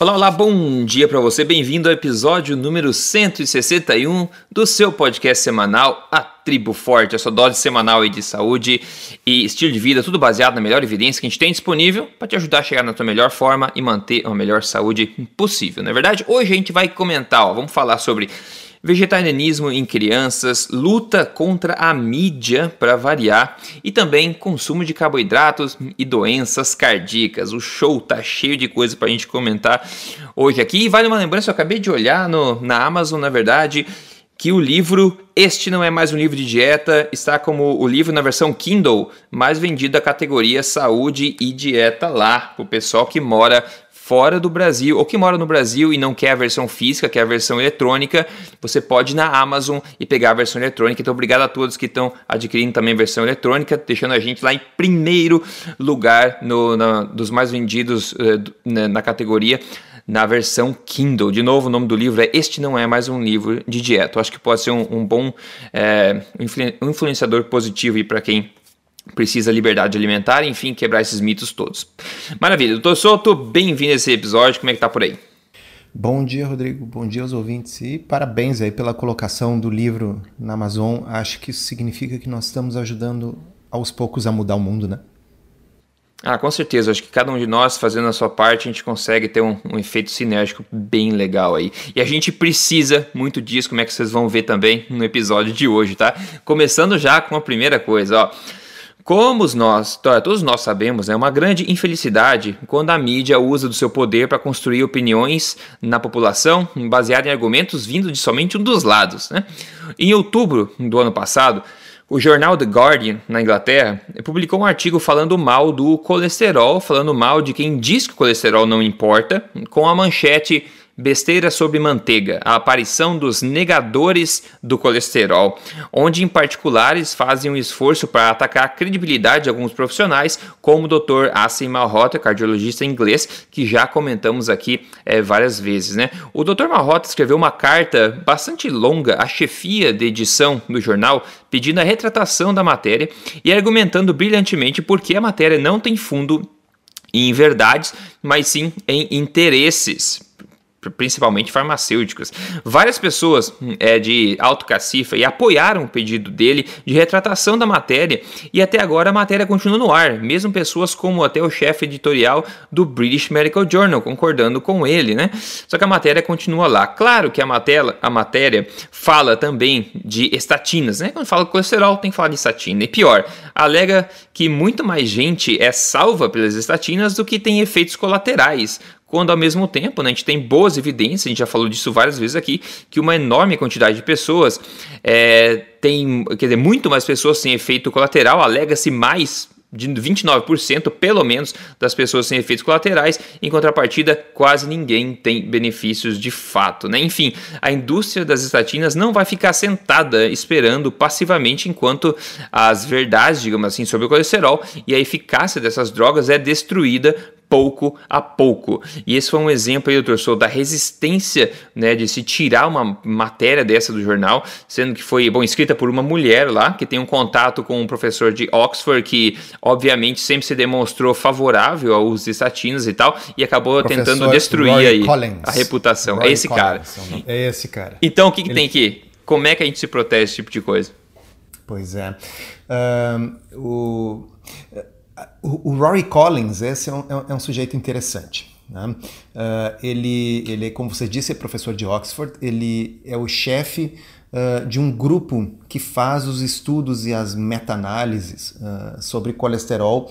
Olá, olá, bom dia para você. Bem-vindo ao episódio número 161 do seu podcast semanal A Tribo Forte, a sua dose semanal de saúde e estilo de vida, tudo baseado na melhor evidência que a gente tem disponível para te ajudar a chegar na tua melhor forma e manter a melhor saúde possível. Na é verdade, hoje a gente vai comentar, ó, vamos falar sobre vegetarianismo em crianças, luta contra a mídia para variar e também consumo de carboidratos e doenças cardíacas. O show tá cheio de coisa para a gente comentar hoje aqui. E vale uma lembrança, eu acabei de olhar no, na Amazon, na verdade, que o livro Este Não É Mais Um Livro de Dieta está como o livro na versão Kindle mais vendido da categoria Saúde e Dieta lá, o pessoal que mora fora do Brasil ou que mora no Brasil e não quer a versão física, quer a versão eletrônica, você pode ir na Amazon e pegar a versão eletrônica. Então, obrigado a todos que estão adquirindo também a versão eletrônica, deixando a gente lá em primeiro lugar no, na, dos mais vendidos uh, na, na categoria na versão Kindle. De novo, o nome do livro é Este Não É Mais Um Livro de Dieta. Eu acho que pode ser um, um bom é, influenciador positivo para quem precisa liberdade alimentar, enfim, quebrar esses mitos todos. Maravilha, doutor Souto, bem-vindo a esse episódio, como é que tá por aí? Bom dia, Rodrigo. Bom dia aos ouvintes e parabéns aí pela colocação do livro na Amazon. Acho que isso significa que nós estamos ajudando aos poucos a mudar o mundo, né? Ah, com certeza. Acho que cada um de nós fazendo a sua parte, a gente consegue ter um, um, efeito sinérgico bem legal aí. E a gente precisa muito disso, como é que vocês vão ver também no episódio de hoje, tá? Começando já com a primeira coisa, ó. Como nós, todos nós sabemos, é uma grande infelicidade quando a mídia usa do seu poder para construir opiniões na população baseada em argumentos vindo de somente um dos lados. Né? Em outubro do ano passado, o jornal The Guardian, na Inglaterra, publicou um artigo falando mal do colesterol, falando mal de quem diz que o colesterol não importa, com a manchete Besteira sobre manteiga, a aparição dos negadores do colesterol, onde em particulares fazem um esforço para atacar a credibilidade de alguns profissionais, como o Dr. Asim Malhotra, cardiologista inglês, que já comentamos aqui é, várias vezes. Né? O Dr. Malhotra escreveu uma carta bastante longa à chefia de edição do jornal, pedindo a retratação da matéria e argumentando brilhantemente por que a matéria não tem fundo em verdades, mas sim em interesses principalmente farmacêuticas. Várias pessoas é, de alto cacifa e apoiaram o pedido dele de retratação da matéria e até agora a matéria continua no ar, mesmo pessoas como até o chefe editorial do British Medical Journal concordando com ele, né? Só que a matéria continua lá. Claro que a matéria, a matéria fala também de estatinas, né? Quando fala colesterol tem que falar de estatina. E pior, alega que muito mais gente é salva pelas estatinas do que tem efeitos colaterais, quando ao mesmo tempo né, a gente tem boas evidências, a gente já falou disso várias vezes aqui, que uma enorme quantidade de pessoas é, tem, quer dizer, muito mais pessoas têm efeito colateral, alega-se mais de 29% pelo menos das pessoas têm efeitos colaterais, em contrapartida, quase ninguém tem benefícios de fato. Né? Enfim, a indústria das estatinas não vai ficar sentada esperando passivamente enquanto as verdades, digamos assim, sobre o colesterol e a eficácia dessas drogas é destruída pouco a pouco. E esse foi um exemplo aí, doutor Sou, da resistência né, de se tirar uma matéria dessa do jornal, sendo que foi, bom, escrita por uma mulher lá, que tem um contato com um professor de Oxford, que obviamente sempre se demonstrou favorável ao uso de estatinas e tal, e acabou professor tentando destruir Roy aí Collins. a reputação. Roy é esse Collins. cara. É esse cara. Então, o que, que Ele... tem que... Como é que a gente se protege desse tipo de coisa? Pois é. Um, o o, Rory Collins, esse é um, é um é sujeito interessante. Né? Uh, ele, ele, como você disse, é professor de Oxford, ele é o chefe uh, de um grupo que faz os estudos e as meta-análises uh, sobre colesterol,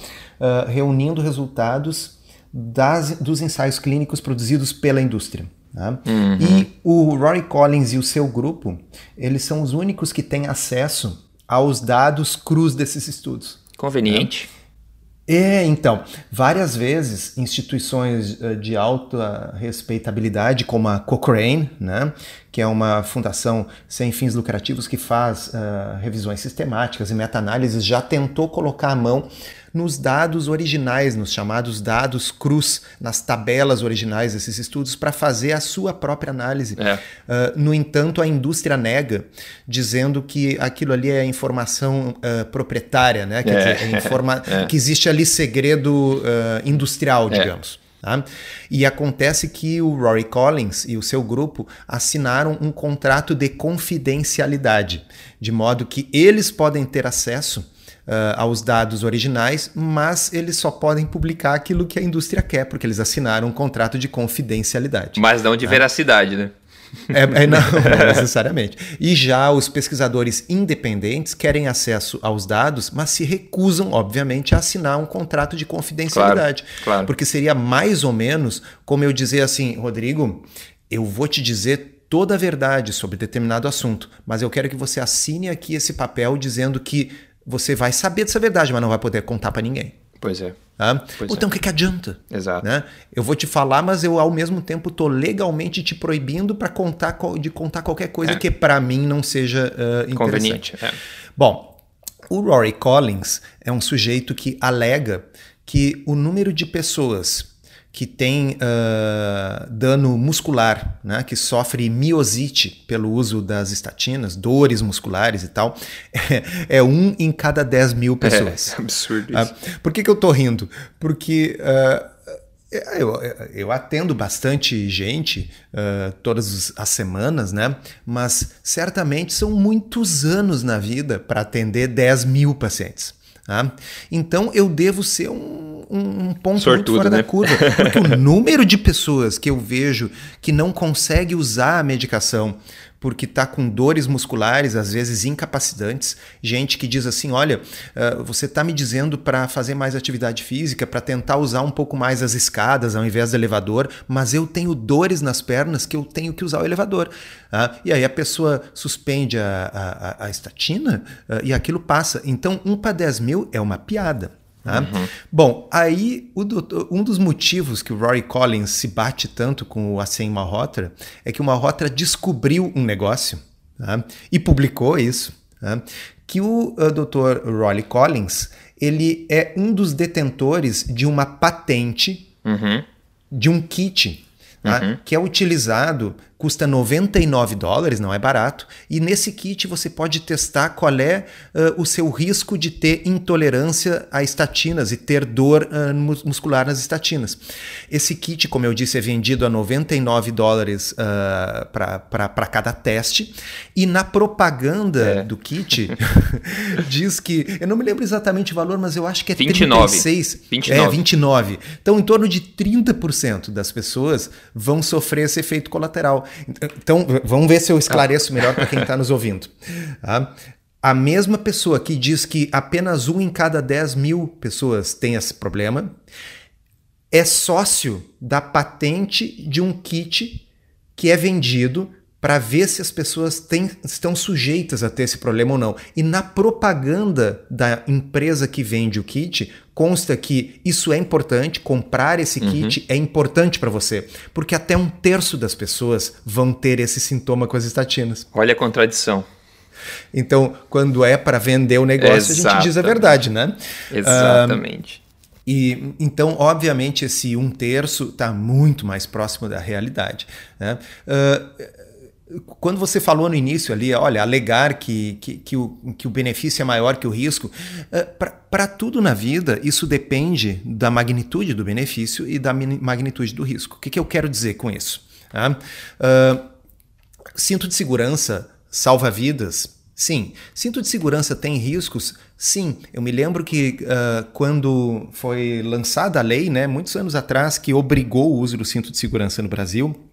reunindo resultados das, dos ensaios clínicos produzidos pela indústria. Né? Uhum. E o Rory Collins e o seu grupo, eles são os únicos que têm acesso aos dados crus desses estudos. Conveniente. Né? É, então, várias vezes instituições eh, de alta respeitabilidade, como a Cochrane, né, que é uma fundação sem fins lucrativos que faz uh, revisões sistemáticas e meta-análises, já tentou colocar a mão nos dados originais, nos chamados dados crus, nas tabelas originais desses estudos, para fazer a sua própria análise. É. Uh, no entanto, a indústria nega, dizendo que aquilo ali é informação uh, proprietária, né? Quer é. dizer, é informa é. que existe ali segredo uh, industrial, digamos. Tá? E acontece que o Rory Collins e o seu grupo assinaram um contrato de confidencialidade, de modo que eles podem ter acesso uh, aos dados originais, mas eles só podem publicar aquilo que a indústria quer, porque eles assinaram um contrato de confidencialidade. Mas não de tá? veracidade, né? É, é, não, não, necessariamente. E já os pesquisadores independentes querem acesso aos dados, mas se recusam, obviamente, a assinar um contrato de confidencialidade. Claro, claro. Porque seria mais ou menos como eu dizer assim, Rodrigo, eu vou te dizer toda a verdade sobre determinado assunto, mas eu quero que você assine aqui esse papel dizendo que você vai saber dessa verdade, mas não vai poder contar para ninguém. Pois é. Ah? Pois então, é. o que, que adianta? Exato. Né? Eu vou te falar, mas eu, ao mesmo tempo, estou legalmente te proibindo para contar de contar qualquer coisa é. que, para mim, não seja uh, Conveniente. É. Bom, o Rory Collins é um sujeito que alega que o número de pessoas que tem uh, dano muscular, né, que sofre miosite pelo uso das estatinas, dores musculares e tal, é, é um em cada 10 mil é, pessoas. É, absurdo isso. Uh, por que, que eu tô rindo? Porque uh, eu, eu, atendo bastante gente uh, todas as semanas, né? Mas certamente são muitos anos na vida para atender 10 mil pacientes. Tá? Então eu devo ser um, um, ponto Sortudo, muito fora né? da curva, porque o número de pessoas que eu vejo que não consegue usar a medicação porque está com dores musculares, às vezes incapacitantes. Gente que diz assim: olha, uh, você está me dizendo para fazer mais atividade física, para tentar usar um pouco mais as escadas ao invés do elevador, mas eu tenho dores nas pernas que eu tenho que usar o elevador. Uh, e aí a pessoa suspende a, a, a estatina uh, e aquilo passa. Então, um para 10 mil é uma piada. Tá? Uhum. Bom, aí doutor, um dos motivos que o Rory Collins se bate tanto com o Asen Malhotra é que o Malhotra descobriu um negócio tá? e publicou isso, tá? que o uh, Dr. Rory Collins ele é um dos detentores de uma patente uhum. de um kit tá? uhum. que é utilizado custa 99 dólares, não é barato, e nesse kit você pode testar qual é uh, o seu risco de ter intolerância a estatinas e ter dor uh, muscular nas estatinas. Esse kit, como eu disse, é vendido a 99 dólares uh, para cada teste, e na propaganda é. do kit diz que, eu não me lembro exatamente o valor, mas eu acho que é 29. 36. 29. É, 29. Então, em torno de 30% das pessoas vão sofrer esse efeito colateral. Então, vamos ver se eu esclareço melhor para quem está nos ouvindo. Tá? A mesma pessoa que diz que apenas um em cada 10 mil pessoas tem esse problema é sócio da patente de um kit que é vendido para ver se as pessoas têm, estão sujeitas a ter esse problema ou não. E na propaganda da empresa que vende o kit, consta que isso é importante, comprar esse uhum. kit é importante para você, porque até um terço das pessoas vão ter esse sintoma com as estatinas. Olha a contradição. Então, quando é para vender o negócio, Exatamente. a gente diz a verdade, né? Exatamente. Uh, e então, obviamente, esse um terço está muito mais próximo da realidade. Né? Uh, quando você falou no início ali, olha, alegar que, que, que, o, que o benefício é maior que o risco, eh, para tudo na vida, isso depende da magnitude do benefício e da magnitude do risco. O que, que eu quero dizer com isso? Uh, cinto de segurança salva vidas? Sim. Cinto de segurança tem riscos? Sim. Eu me lembro que uh, quando foi lançada a lei, né, muitos anos atrás, que obrigou o uso do cinto de segurança no Brasil,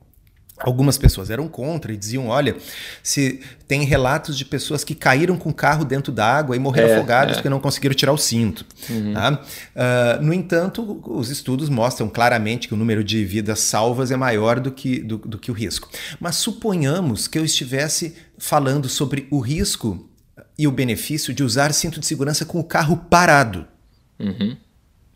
Algumas pessoas eram contra e diziam: olha, se tem relatos de pessoas que caíram com o carro dentro da água e morreram é, afogados é. porque não conseguiram tirar o cinto. Uhum. Tá? Uh, no entanto, os estudos mostram claramente que o número de vidas salvas é maior do que, do, do que o risco. Mas suponhamos que eu estivesse falando sobre o risco e o benefício de usar cinto de segurança com o carro parado. Uhum.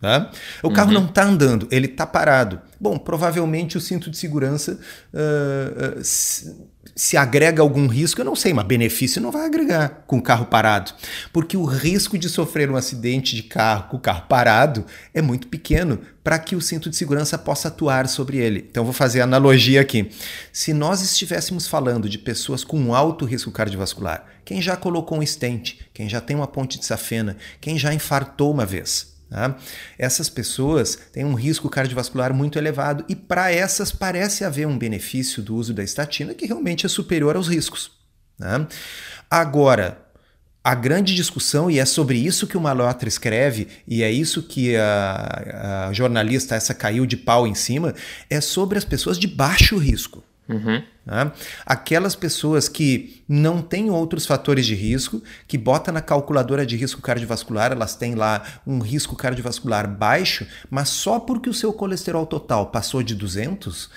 Tá? O carro uhum. não está andando, ele está parado. Bom, provavelmente o cinto de segurança uh, uh, se, se, agrega algum risco, eu não sei, mas benefício não vai agregar com o carro parado. Porque o risco de sofrer um acidente de carro com o carro parado é muito pequeno para que o cinto de segurança possa atuar sobre ele. Então, vou fazer a analogia aqui. Se nós estivéssemos falando de pessoas com alto risco cardiovascular, quem já colocou um stent, quem já tem uma ponte de safena, quem já infartou uma vez Tá? Essas pessoas têm um risco cardiovascular muito elevado e para essas parece haver um benefício do uso da estatina que realmente é superior aos riscos. Tá? Agora, a grande discussão, e é sobre isso que o Malotra escreve, e é isso que a, a jornalista essa caiu de pau em cima, é sobre as pessoas de baixo risco. Uhum. Né? Aquelas pessoas que não têm outros fatores de risco, que bota na calculadora de risco cardiovascular, elas têm lá um risco cardiovascular baixo, mas só porque o seu colesterol total passou de 200, uh,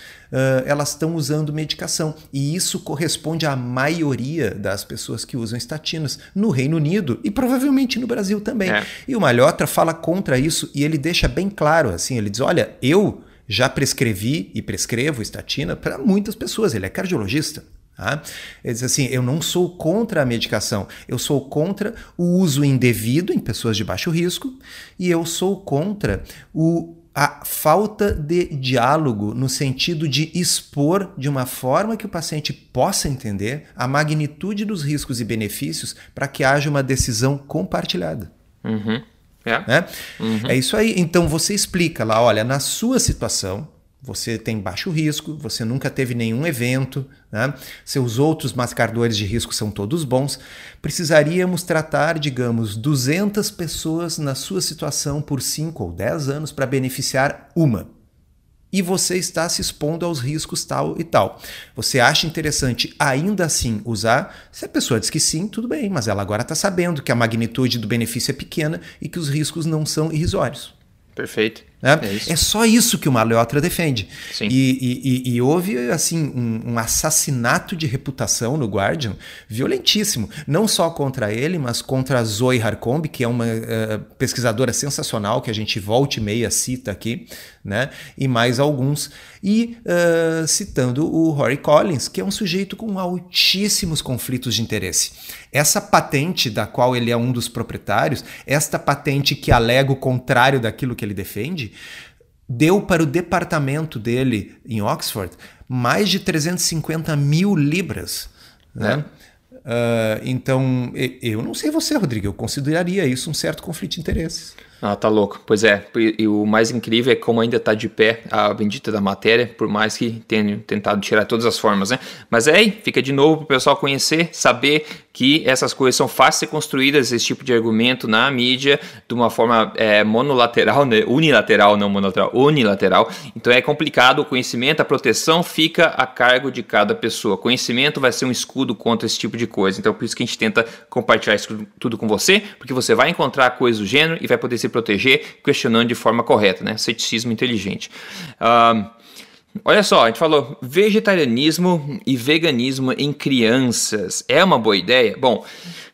elas estão usando medicação. E isso corresponde à maioria das pessoas que usam estatinas no Reino Unido e provavelmente no Brasil também. É. E o Malhotra fala contra isso e ele deixa bem claro assim, ele diz, olha, eu já prescrevi e prescrevo estatina para muitas pessoas, ele é cardiologista. Tá? Ele diz assim: eu não sou contra a medicação, eu sou contra o uso indevido em pessoas de baixo risco e eu sou contra o, a falta de diálogo no sentido de expor de uma forma que o paciente possa entender a magnitude dos riscos e benefícios para que haja uma decisão compartilhada. Uhum. É. Né? Uhum. é isso aí. Então você explica lá, olha, na sua situação, você tem baixo risco, você nunca teve nenhum evento, né? seus outros mascardores de risco são todos bons. Precisaríamos tratar, digamos, 200 pessoas na sua situação por 5 ou 10 anos para beneficiar uma e você está se expondo aos riscos tal e tal. Você acha interessante ainda assim usar? Se a pessoa diz que sim, tudo bem, mas ela agora está sabendo que a magnitude do benefício é pequena e que os riscos não são irrisórios. Perfeito. Né? É, é, só isso que o Maleotra defende. E, e, e houve assim um, um, assassinato de reputação no Guardian violentíssimo, não só contra ele, mas contra a Zoe Harcombe, que é uma uh, pesquisadora sensacional que a gente volta e meia cita aqui, né? e mais alguns. E uh, citando o Rory Collins, que é um sujeito com altíssimos conflitos de interesse. Essa patente da qual ele é um dos proprietários, esta patente que alega o contrário daquilo que ele defende, deu para o departamento dele em Oxford mais de 350 mil libras. Né? Uh, então, eu não sei você, Rodrigo, eu consideraria isso um certo conflito de interesses. Ah, tá louco. Pois é, e o mais incrível é como ainda tá de pé a bendita da matéria, por mais que tenha tentado tirar todas as formas, né? Mas é aí, fica de novo pro pessoal conhecer, saber que essas coisas são fáceis de ser construídas, esse tipo de argumento na mídia, de uma forma é, monolateral, né? unilateral, não monolateral, unilateral. Então é complicado, o conhecimento, a proteção fica a cargo de cada pessoa. Conhecimento vai ser um escudo contra esse tipo de coisa. Então por isso que a gente tenta compartilhar isso tudo com você, porque você vai encontrar coisas do gênero e vai poder se proteger questionando de forma correta, né? Ceticismo inteligente. Uh, olha só, a gente falou vegetarianismo e veganismo em crianças. É uma boa ideia? Bom,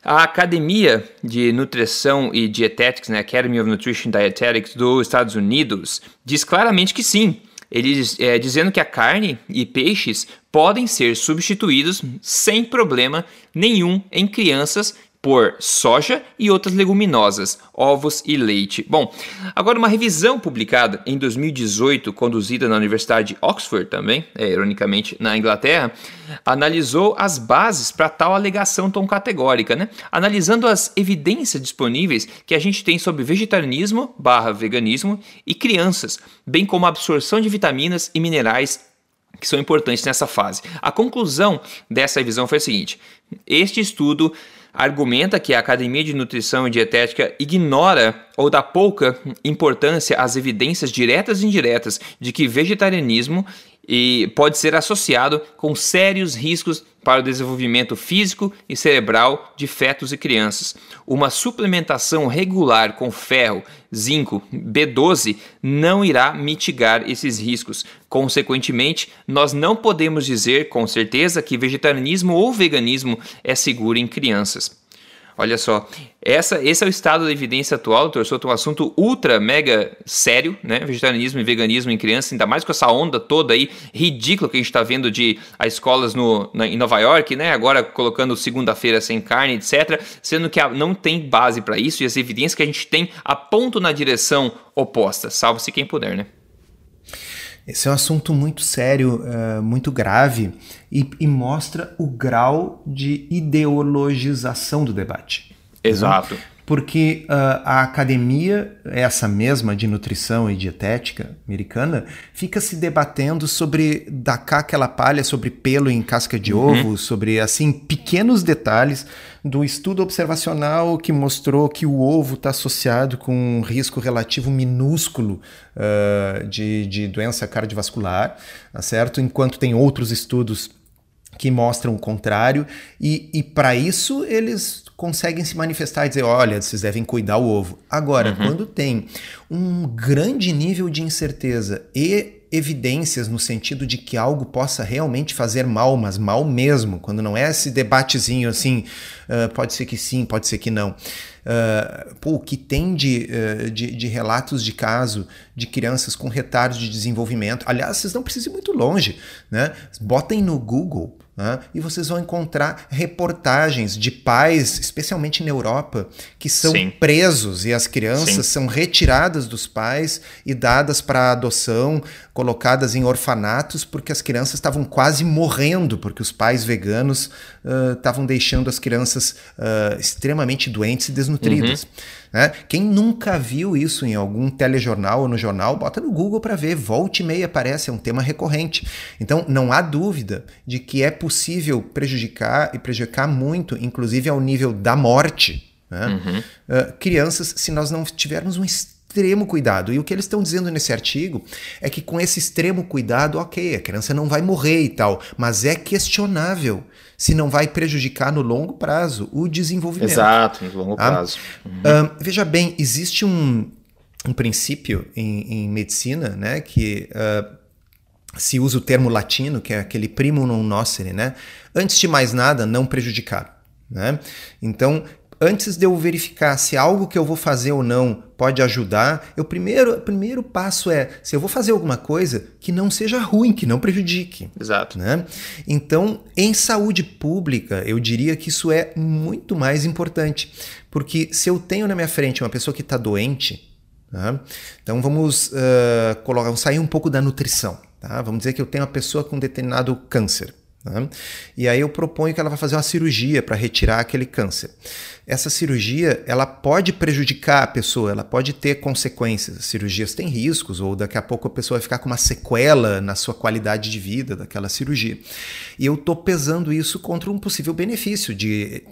a Academia de Nutrição e Dietetics, né, Academy of Nutrition Dietetics dos Estados Unidos, diz claramente que sim. Eles é, dizendo que a carne e peixes podem ser substituídos sem problema nenhum em crianças por soja e outras leguminosas, ovos e leite. Bom, agora uma revisão publicada em 2018, conduzida na Universidade de Oxford também, é, ironicamente na Inglaterra, analisou as bases para tal alegação tão categórica, né? Analisando as evidências disponíveis que a gente tem sobre vegetarianismo barra veganismo e crianças, bem como a absorção de vitaminas e minerais que são importantes nessa fase. A conclusão dessa revisão foi a seguinte: este estudo argumenta que a Academia de Nutrição e Dietética ignora ou dá pouca importância às evidências diretas e indiretas de que vegetarianismo e pode ser associado com sérios riscos para o desenvolvimento físico e cerebral de fetos e crianças. Uma suplementação regular com ferro, zinco, B12 não irá mitigar esses riscos. Consequentemente, nós não podemos dizer com certeza que vegetarianismo ou veganismo é seguro em crianças. Olha só, essa, esse é o estado da evidência atual, doutor Souto, um assunto ultra, mega sério, né? Vegetarianismo e veganismo em criança, ainda mais com essa onda toda aí ridícula que a gente está vendo de as escolas no, na, em Nova York, né? Agora colocando segunda-feira sem carne, etc. Sendo que não tem base para isso e as evidências que a gente tem apontam na direção oposta, salvo-se quem puder, né? Esse é um assunto muito sério, uh, muito grave e, e, mostra o grau de ideologização do debate. Exato. Né? Porque uh, a academia, essa mesma de nutrição e dietética americana, fica se debatendo sobre dar cá aquela palha, sobre pelo em casca de uhum. ovo, sobre assim pequenos detalhes do estudo observacional que mostrou que o ovo está associado com um risco relativo minúsculo uh, de, de doença cardiovascular, tá certo? Enquanto tem outros estudos que mostram o contrário, e, e para isso eles conseguem se manifestar e dizer: olha, vocês devem cuidar o ovo. Agora, uhum. quando tem um grande nível de incerteza e evidências no sentido de que algo possa realmente fazer mal, mas mal mesmo, quando não é esse debatezinho assim, uh, pode ser que sim, pode ser que não. Uh, pô, o que tem de, uh, de, de, relatos de caso de crianças com retardo de desenvolvimento. Aliás, vocês não precisam ir muito longe, né? Botem no Google né? E vocês vão encontrar reportagens de pais, especialmente na Europa, que são Sim. presos e as crianças Sim. são retiradas dos pais e dadas para adoção, colocadas em orfanatos, porque as crianças estavam quase morrendo, porque os pais veganos estavam uh, deixando as crianças uh, extremamente doentes e desnutridas. Uhum. Né? Quem nunca viu isso em algum telejornal ou no jornal, bota no Google para ver, volte e meia aparece, é um tema recorrente. Então, não há dúvida de que é possível prejudicar e prejudicar muito, inclusive ao nível da morte, né? uhum. uh, crianças, se nós não tivermos um extremo cuidado. E o que eles estão dizendo nesse artigo é que com esse extremo cuidado, ok, a criança não vai morrer e tal, mas é questionável se não vai prejudicar no longo prazo o desenvolvimento. Exato, no longo tá? prazo. Uhum. veja bem, existe um, um princípio em, em medicina né, que uh, se usa o termo latino, que é aquele primo non nocere, né? Antes de mais nada, não prejudicar. Né? Então, antes de eu verificar se algo que eu vou fazer ou não pode ajudar, o primeiro, primeiro passo é se eu vou fazer alguma coisa que não seja ruim, que não prejudique. Exato. Né? Então, em saúde pública, eu diria que isso é muito mais importante. Porque se eu tenho na minha frente uma pessoa que está doente, tá? então vamos, uh, colocar, vamos sair um pouco da nutrição. Tá? Vamos dizer que eu tenho uma pessoa com determinado câncer. Né? E aí eu proponho que ela vai fazer uma cirurgia para retirar aquele câncer. Essa cirurgia ela pode prejudicar a pessoa, ela pode ter consequências. As cirurgias têm riscos, ou daqui a pouco a pessoa vai ficar com uma sequela na sua qualidade de vida daquela cirurgia. E eu estou pesando isso contra um possível benefício de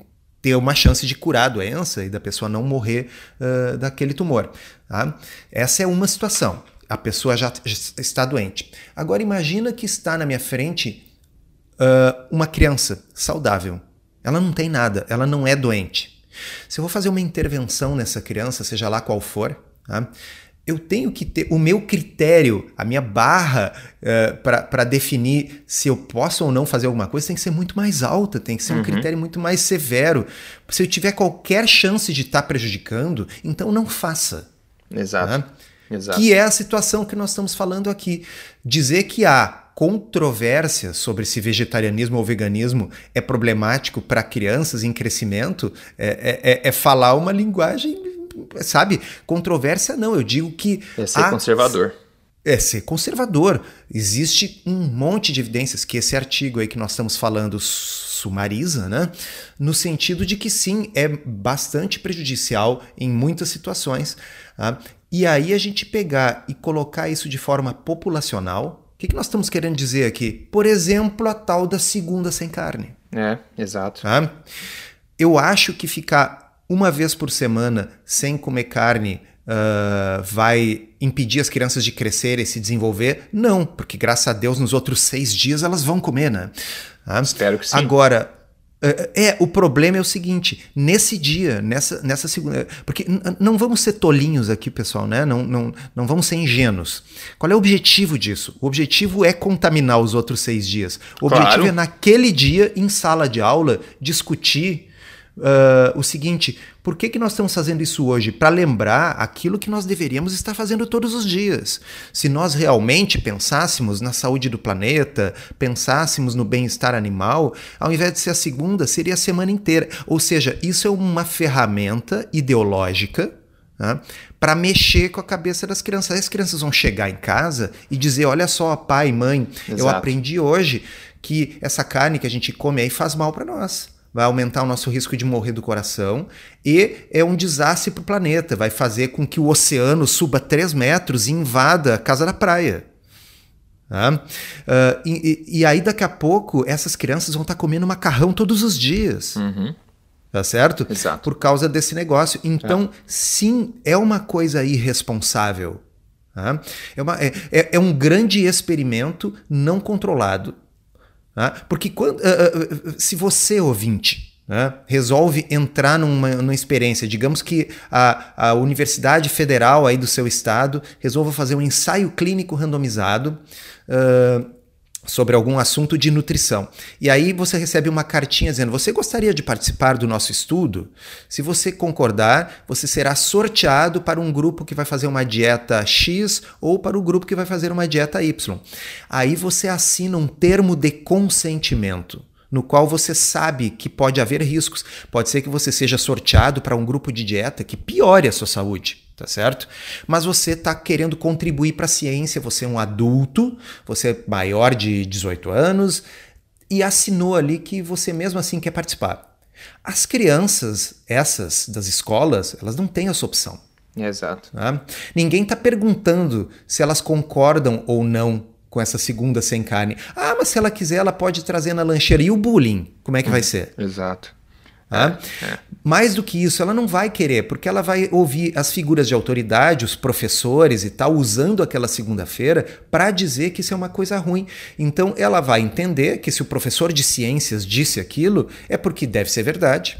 ter uma chance de curar a doença e da pessoa não morrer uh, daquele tumor. Tá? Essa é uma situação. A pessoa já está doente. Agora imagina que está na minha frente uh, uma criança saudável. Ela não tem nada, ela não é doente. Se eu vou fazer uma intervenção nessa criança, seja lá qual for, tá? eu tenho que ter o meu critério, a minha barra uh, para definir se eu posso ou não fazer alguma coisa tem que ser muito mais alta, tem que ser uhum. um critério muito mais severo. Se eu tiver qualquer chance de estar tá prejudicando, então não faça. Exato. Tá? Exato. Que é a situação que nós estamos falando aqui. Dizer que há controvérsia sobre se vegetarianismo ou veganismo é problemático para crianças em crescimento é, é, é, é, falar uma linguagem, sabe? Controvérsia não, eu digo que. É ser conservador. É ser conservador. Existe um monte de evidências que esse artigo aí que nós estamos falando sumariza, né? No sentido de que sim, é bastante prejudicial em muitas situações. Tá? E aí a gente pegar e colocar isso de forma populacional, que, que nós estamos querendo dizer aqui? Por exemplo, a tal da segunda sem carne. É, exato. Tá? Eu acho que ficar uma vez por semana sem comer carne uh, vai impedir as crianças de crescer e se desenvolver? Não, porque graças a Deus nos outros seis dias elas vão comer, né? Tá? Espero que sim. Agora, é, é, o problema é o seguinte: nesse dia, nessa, nessa segunda. Porque não vamos ser tolinhos aqui, pessoal, né? Não, não, não vamos ser ingênuos. Qual é o objetivo disso? O objetivo é contaminar os outros seis dias. O claro. objetivo é, naquele dia, em sala de aula, discutir uh, o seguinte: por que, que nós estamos fazendo isso hoje? Para lembrar aquilo que nós deveríamos estar fazendo todos os dias. Se nós realmente pensássemos na saúde do planeta, pensássemos no bem-estar animal, ao invés de ser a segunda, seria a semana inteira. Ou seja, isso é uma ferramenta ideológica né, para mexer com a cabeça das crianças. As crianças vão chegar em casa e dizer: Olha só, pai, mãe, Exato. eu aprendi hoje que essa carne que a gente come aí faz mal para nós. Vai aumentar o nosso risco de morrer do coração e é um desastre para o planeta, vai fazer com que o oceano suba 3 metros e invada a casa da praia. Uh, e, e, aí, daqui a pouco, essas crianças vão estar tá comendo macarrão todos os dias. Uhum. Tá certo? Exato. Por causa desse negócio. Então, é. sim, é uma coisa irresponsável. Tá? É, uma, é, é, é um grande experimento não controlado. Tá? Porque quando, uh, uh, se você, ouvinte, né, resolve entrar numa, numa, experiência, digamos que a, a Universidade Federal aí do seu estado resolva fazer um ensaio clínico randomizado uh, sobre algum assunto de nutrição. E aí você recebe uma cartinha dizendo: Você gostaria de participar do nosso estudo? Se você concordar, você será sorteado para um grupo que vai fazer uma dieta X ou para o grupo que vai fazer uma dieta Y. Aí você assina um termo de consentimento no qual você sabe que pode haver riscos. Pode ser que você seja sorteado para um grupo de dieta que piore a sua saúde tá certo? Mas você está querendo contribuir para a ciência, você é um adulto, você é maior de 18 anos e assinou ali que você mesmo assim quer participar. As crianças, essas das escolas, elas não têm essa opção. Exato. Tá? Ninguém está perguntando se elas concordam ou não com essa segunda sem carne. Ah, mas se ela quiser, ela pode trazer na lancheira. E o bullying? Como é que vai ser? Exato. É, é. Mais do que isso, ela não vai querer, porque ela vai ouvir as figuras de autoridade, os professores e tal, usando aquela segunda-feira para dizer que isso é uma coisa ruim. Então ela vai entender que se o professor de ciências disse aquilo, é porque deve ser verdade.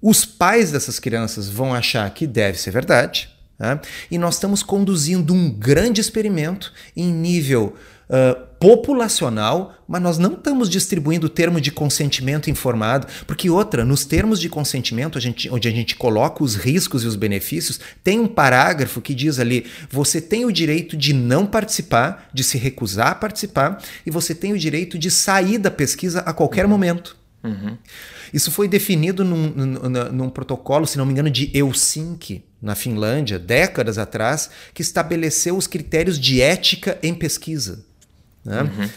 Os pais dessas crianças vão achar que deve ser verdade. Né? E nós estamos conduzindo um grande experimento em nível uh, populacional, mas nós não estamos distribuindo o termo de consentimento informado, porque outra, nos termos de consentimento, a gente, onde a gente coloca os riscos e os benefícios, tem um parágrafo que diz ali: você tem o direito de não participar, de se recusar a participar, e você tem o direito de sair da pesquisa a qualquer uhum. momento. Uhum. Isso foi definido num, num, num, protocolo, se não me engano, de Helsinki, na Finlândia, décadas atrás, que estabeleceu os critérios de ética em pesquisa. Né? Uhum.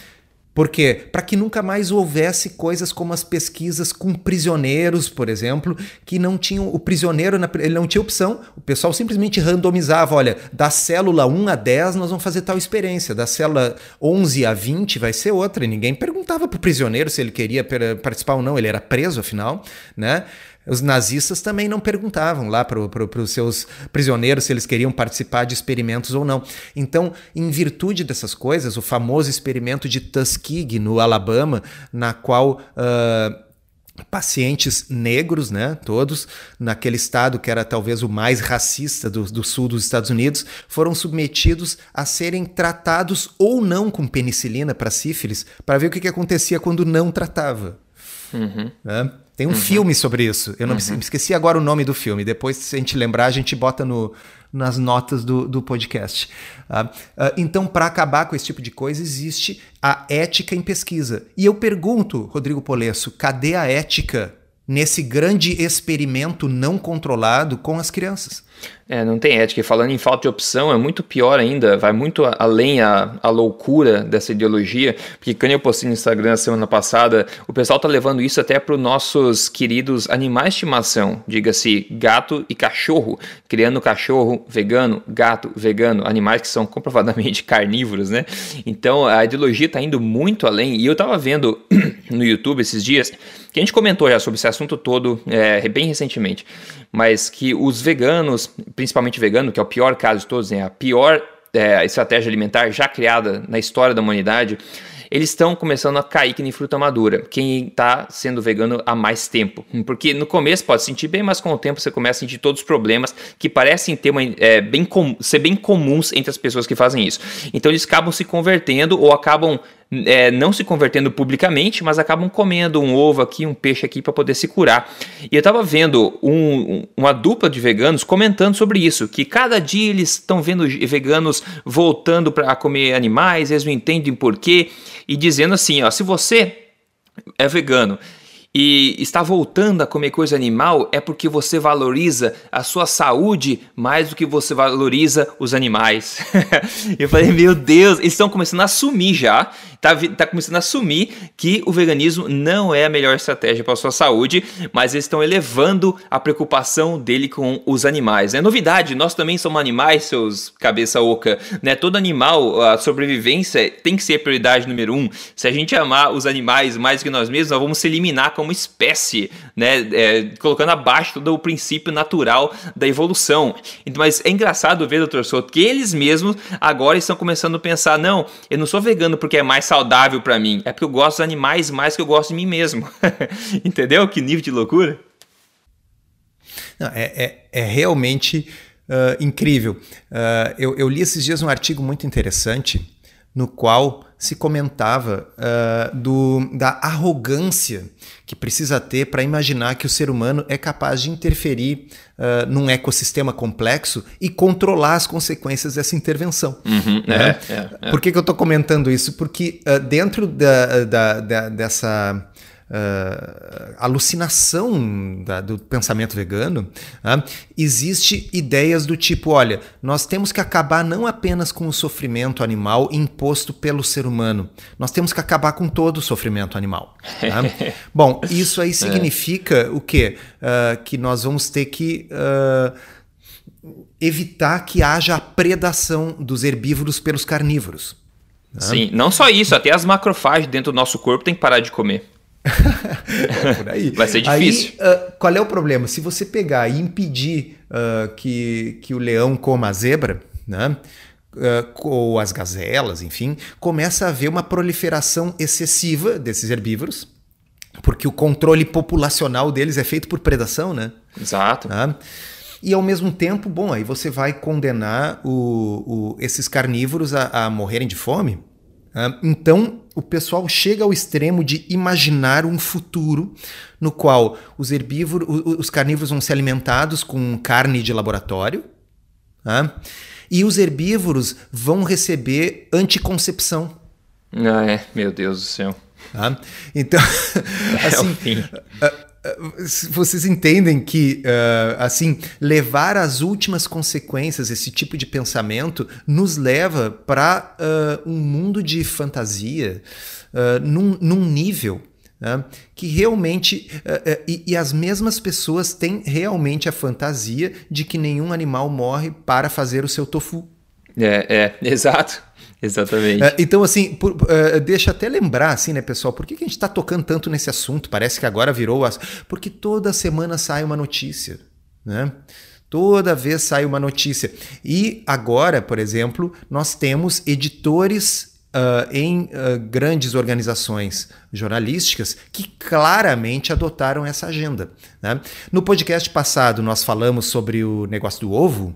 Por quê? Para que nunca mais houvesse coisas como as pesquisas com prisioneiros, por exemplo, que não tinham. O prisioneiro ele não tinha opção, o pessoal simplesmente randomizava: olha, da célula 1 a 10 nós vamos fazer tal experiência, da célula 11 a 20 vai ser outra. E ninguém perguntava para o prisioneiro se ele queria participar ou não, ele era preso afinal, né? Os nazistas também não perguntavam lá para pro, os seus prisioneiros se eles queriam participar de experimentos ou não. Então, em virtude dessas coisas, o famoso experimento de Tuskegee, no Alabama, na qual. Uh, pacientes negros, né, todos, naquele estado que era talvez o mais racista do, do, sul dos Estados Unidos, foram submetidos a serem tratados ou não com penicilina para sífilis, para ver o que, que acontecia quando não tratava. Uhum. Né? Tem um uhum. filme sobre isso. Eu não uhum. me esqueci agora o nome do filme. Depois, se a gente lembrar, a gente bota no, nas notas do, do podcast. Uh, uh, então, para acabar com esse tipo de coisa, existe a ética em pesquisa. E eu pergunto, Rodrigo Polesso, cadê a ética nesse grande experimento não controlado com as crianças? É, não tem ética. E falando em falta de opção, é muito pior ainda, vai muito além a, a loucura dessa ideologia, porque quando eu postei no Instagram semana passada, o pessoal tá levando isso até para os nossos queridos animais de estimação, diga-se gato e cachorro, criando cachorro vegano, gato vegano, animais que são comprovadamente carnívoros, né? Então a ideologia tá indo muito além, e eu tava vendo no YouTube esses dias, que a gente comentou já sobre esse assunto todo é, bem recentemente, mas que os veganos, principalmente vegano, que é o pior caso de todos, né, a pior é, estratégia alimentar já criada na história da humanidade, eles estão começando a cair que nem fruta madura. Quem está sendo vegano há mais tempo. Porque no começo pode sentir bem, mas com o tempo você começa a sentir todos os problemas que parecem ter uma, é, bem ser bem comuns entre as pessoas que fazem isso. Então eles acabam se convertendo ou acabam é, não se convertendo publicamente, mas acabam comendo um ovo aqui, um peixe aqui para poder se curar. E eu estava vendo um, uma dupla de veganos comentando sobre isso, que cada dia eles estão vendo veganos voltando para comer animais, eles não entendem por quê, e dizendo assim, ó, se você é vegano e está voltando a comer coisa animal, é porque você valoriza a sua saúde mais do que você valoriza os animais. eu falei, meu Deus, eles estão começando a assumir já, tá, tá começando a assumir que o veganismo não é a melhor estratégia para a sua saúde, mas eles estão elevando a preocupação dele com os animais. É novidade, nós também somos animais, seus cabeça oca, né? Todo animal, a sobrevivência tem que ser prioridade número um. Se a gente amar os animais mais que nós mesmos, nós vamos se eliminar como espécie, né? É, colocando abaixo todo o princípio natural da evolução. Então, mas é engraçado ver, doutor Souto, que eles mesmos agora estão começando a pensar: não, eu não sou vegano porque é mais saudável para mim, é porque eu gosto dos animais mais que eu gosto de mim mesmo. Entendeu? Que nível de loucura? Não, é, é, é realmente uh, incrível. Uh, eu, eu li esses dias um artigo muito interessante no qual se comentava uh, do, da arrogância que precisa ter para imaginar que o ser humano é capaz de interferir uh, num ecossistema complexo e controlar as consequências dessa intervenção. Uhum, né? é, é, é. Por que, que eu estou comentando isso? Porque uh, dentro da, da, da, dessa uh, alucinação da, do pensamento vegano, uh, existe ideias do tipo, olha, nós temos que acabar não apenas com o sofrimento animal imposto pelo ser humano, nós temos que acabar com todo o sofrimento animal. Tá? Bom, isso aí é. significa o quê? Uh, que nós vamos ter que evitar que haja a predação dos herbívoros pelos carnívoros. Sim, não só isso, até as macrofages dentro do nosso corpo tem que parar de comer é. Vai ser difícil. Aí, uh, qual é o problema? Se você pegar e impedir uh, que, que o leão coma a zebra, né? Uh, ou as gazelas, enfim, começa a haver uma proliferação excessiva desses herbívoros, porque o controle populacional deles é feito por predação, né? Exato. Tá? E ao mesmo tempo, bom, aí você vai condenar o, o, esses carnívoros a, a morrerem de fome. Tá? Então, o pessoal chega ao extremo de imaginar um futuro no qual os herbívoros, os carnívoros vão ser alimentados com carne de laboratório, tá? e os herbívoros vão receber anticoncepção. Ah, é, meu Deus do céu. Tá? Então, é assim, vocês entendem que, uh, assim, levar às últimas consequências esse tipo de pensamento nos leva para uh, um mundo de fantasia uh, num, num, nível né, que realmente. E, e, as mesmas pessoas têm realmente a fantasia de que nenhum animal morre para fazer o seu tofu. É, é, exato. Exatamente. Uh, então, assim, por, uh, deixa até lembrar, assim, né, pessoal, por que, que a gente está tocando tanto nesse assunto? Parece que agora virou. As... Porque toda semana sai uma notícia, né? Toda vez sai uma notícia. E agora, por exemplo, nós temos editores Uh, em uh, grandes organizações jornalísticas que claramente adotaram essa agenda. Né? No podcast passado, nós falamos sobre o negócio do ovo.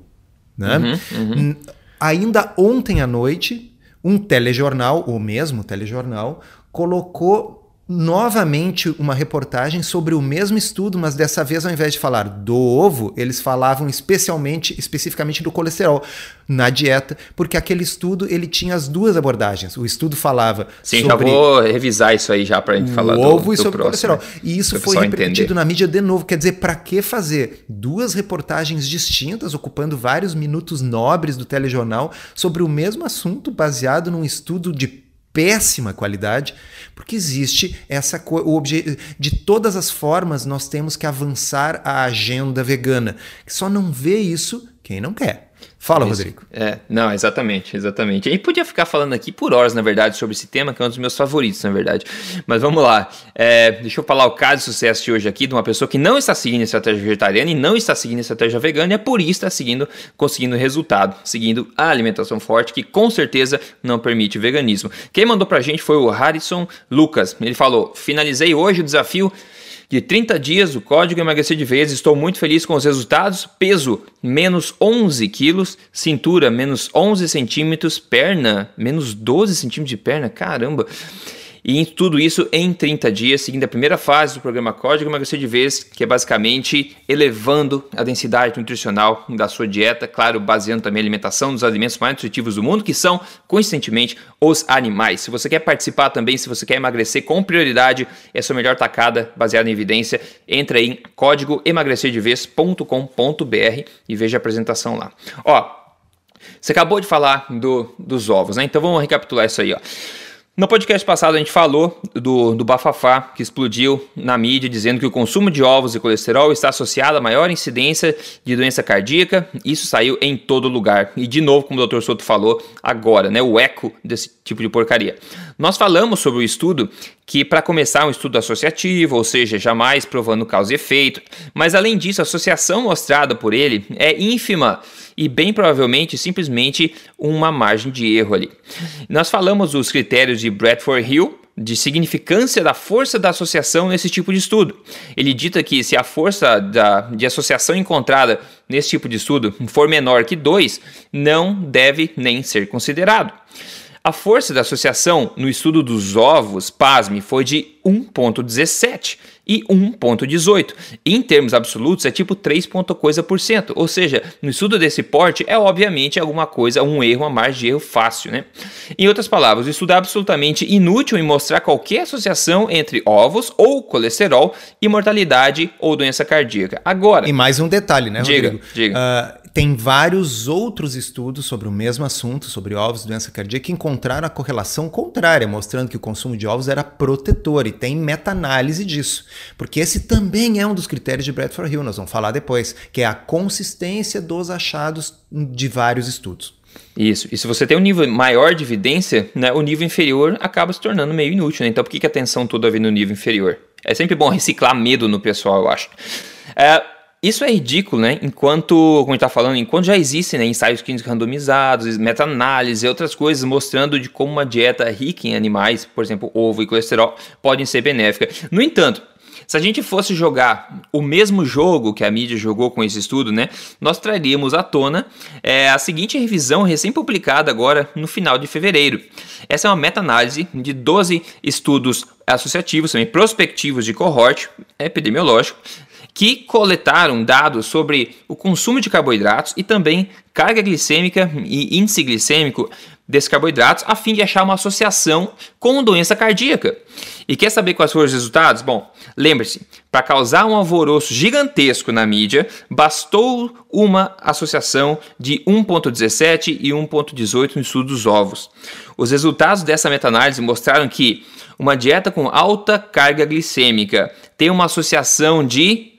Né? Uhum, uhum. Ainda ontem à noite, um telejornal, o mesmo telejornal, colocou novamente uma reportagem sobre o mesmo estudo, mas dessa vez ao invés de falar do ovo, eles falavam especialmente, especificamente do colesterol na dieta, porque aquele estudo ele tinha as duas abordagens. O estudo falava Sim, sobre já vou revisar isso aí já para a gente falar do ovo e sobre o colesterol. E isso foi entender. na mídia de novo, quer dizer, para que fazer duas reportagens distintas ocupando vários minutos nobres do telejornal sobre o mesmo assunto baseado num estudo de péssima qualidade, porque existe essa o de todas as formas nós temos que avançar a agenda vegana, só não vê isso quem não quer. Fala, Isso. Rodrigo. É, não, exatamente, exatamente. E podia ficar falando aqui por horas, na verdade, sobre esse tema, que é um dos meus favoritos, na verdade. Mas vamos lá. É, deixa eu falar o caso de sucesso de hoje aqui de uma pessoa que não está seguindo a estratégia vegetariana e não está seguindo a estratégia vegana, e é por isso está seguindo, conseguindo resultado, seguindo a alimentação forte, que com certeza não permite veganismo. Quem mandou pra gente foi o Harrison Lucas. Ele falou: finalizei hoje o desafio de 30 dias, o código emagrecer de vez. Estou muito feliz com os resultados. Peso, menos 11 quilos. Cintura, menos 11 centímetros. Perna, menos 12 centímetros de perna. Caramba! E tudo isso em 30 dias, seguindo a primeira fase do programa Código Emagrecer de Vez, que é basicamente elevando a densidade nutricional da sua dieta, claro, baseando também a alimentação dos alimentos mais nutritivos do mundo, que são, coincidentemente, os animais. Se você quer participar também, se você quer emagrecer com prioridade, é a sua melhor tacada baseada em evidência, entra em código emagrecerdevez.com.br e veja a apresentação lá. Ó, você acabou de falar do, dos ovos, né? Então vamos recapitular isso aí, ó. No podcast passado a gente falou do, do bafafá que explodiu na mídia dizendo que o consumo de ovos e colesterol está associado a maior incidência de doença cardíaca. Isso saiu em todo lugar. E de novo, como o Dr. Soto falou agora, né, o eco desse tipo de porcaria. Nós falamos sobre o estudo que para começar um estudo associativo, ou seja, jamais provando causa e efeito, mas além disso, a associação mostrada por ele é ínfima e bem provavelmente simplesmente uma margem de erro ali. Nós falamos dos critérios de Bradford Hill, de significância da força da associação nesse tipo de estudo. Ele dita que se a força da, de associação encontrada nesse tipo de estudo for menor que 2, não deve nem ser considerado. A força da associação no estudo dos ovos, pasme, foi de 1,17 e 1,18. Em termos absolutos, é tipo 3 ponto coisa por cento. Ou seja, no estudo desse porte, é obviamente alguma coisa, um erro, uma margem de erro fácil, né? Em outras palavras, o estudo é absolutamente inútil em mostrar qualquer associação entre ovos ou colesterol e mortalidade ou doença cardíaca. Agora. E mais um detalhe, né, diga, Rodrigo? Diga. Uh, tem vários outros estudos sobre o mesmo assunto, sobre ovos e doença cardíaca, que encontraram a correlação contrária, mostrando que o consumo de ovos era protetor, e tem meta-análise disso. Porque esse também é um dos critérios de Bradford Hill, nós vamos falar depois, que é a consistência dos achados de vários estudos. Isso. E se você tem um nível maior de evidência, né, o nível inferior acaba se tornando meio inútil. Né? Então, por que, que a atenção toda vem no nível inferior? É sempre bom reciclar medo no pessoal, eu acho. É, isso é ridículo, né? Enquanto, como a gente tá falando, enquanto já existem né, ensaios clínicos randomizados, meta-análise e outras coisas mostrando de como uma dieta rica em animais, por exemplo, ovo e colesterol, podem ser benéfica. No entanto, se a gente fosse jogar o mesmo jogo que a mídia jogou com esse estudo, né, nós traríamos à tona é, a seguinte revisão recém-publicada agora no final de fevereiro. Essa é uma meta-análise de 12 estudos associativos, também prospectivos de cohort epidemiológico, que coletaram dados sobre o consumo de carboidratos e também carga glicêmica e índice glicêmico desses carboidratos, a fim de achar uma associação com doença cardíaca. E quer saber quais foram os resultados? Bom, lembre-se, para causar um alvoroço gigantesco na mídia, bastou uma associação de 1,17 e 1,18 no estudo dos ovos. Os resultados dessa meta-análise mostraram que uma dieta com alta carga glicêmica tem uma associação de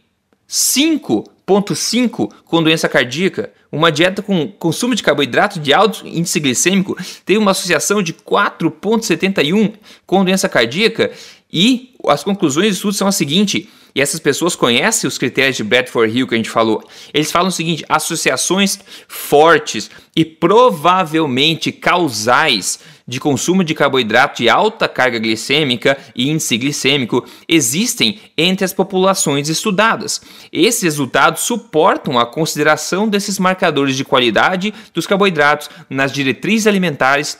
5,5 com doença cardíaca. Uma dieta com consumo de carboidrato de alto índice glicêmico tem uma associação de 4,71 com doença cardíaca. E as conclusões do estudo são as seguintes: e essas pessoas conhecem os critérios de Bradford Hill que a gente falou. Eles falam o seguinte: associações fortes e provavelmente causais de consumo de carboidrato de alta carga glicêmica e índice glicêmico existem entre as populações estudadas. Esses resultados suportam a consideração desses marcadores de qualidade dos carboidratos nas diretrizes alimentares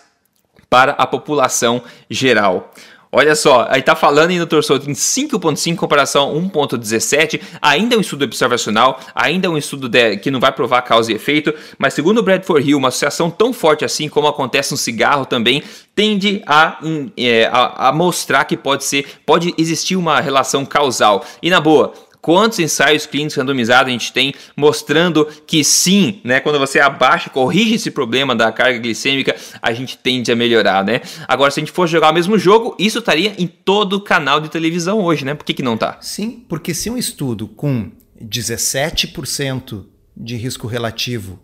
para a população geral. Olha só, aí tá falando em Dr. Souto em 5.5 comparação a 1.17, ainda é um estudo observacional, ainda é um estudo de, que não vai provar causa e efeito, mas segundo o Bradford Hill, uma associação tão forte assim como acontece no cigarro também tende a, é, a, a mostrar que pode ser, pode existir uma relação causal. E na boa, Quantos ensaios clínicos randomizados a gente tem mostrando que sim, né, quando você abaixa, corrige esse problema da carga glicêmica, a gente tende a melhorar, né? Agora, se a gente for jogar o mesmo jogo, isso estaria em todo canal de televisão hoje, né? Por que, que não tá? Sim, porque se um estudo com 17% de risco relativo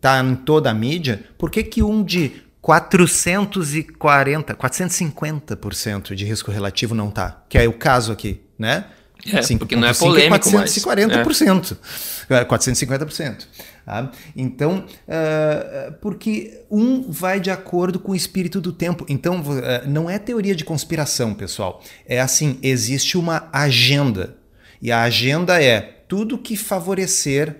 tá em toda a mídia, por que, que um de 440, 450% de risco relativo não tá? Que é o caso aqui, né? É, Sim, porque não é polêmico 440%. É. 450%. Tá? Então, uh, porque um vai de acordo com o espírito do tempo. Então, uh, não é teoria de conspiração, pessoal. É assim, existe uma agenda. E a agenda é tudo que favorecer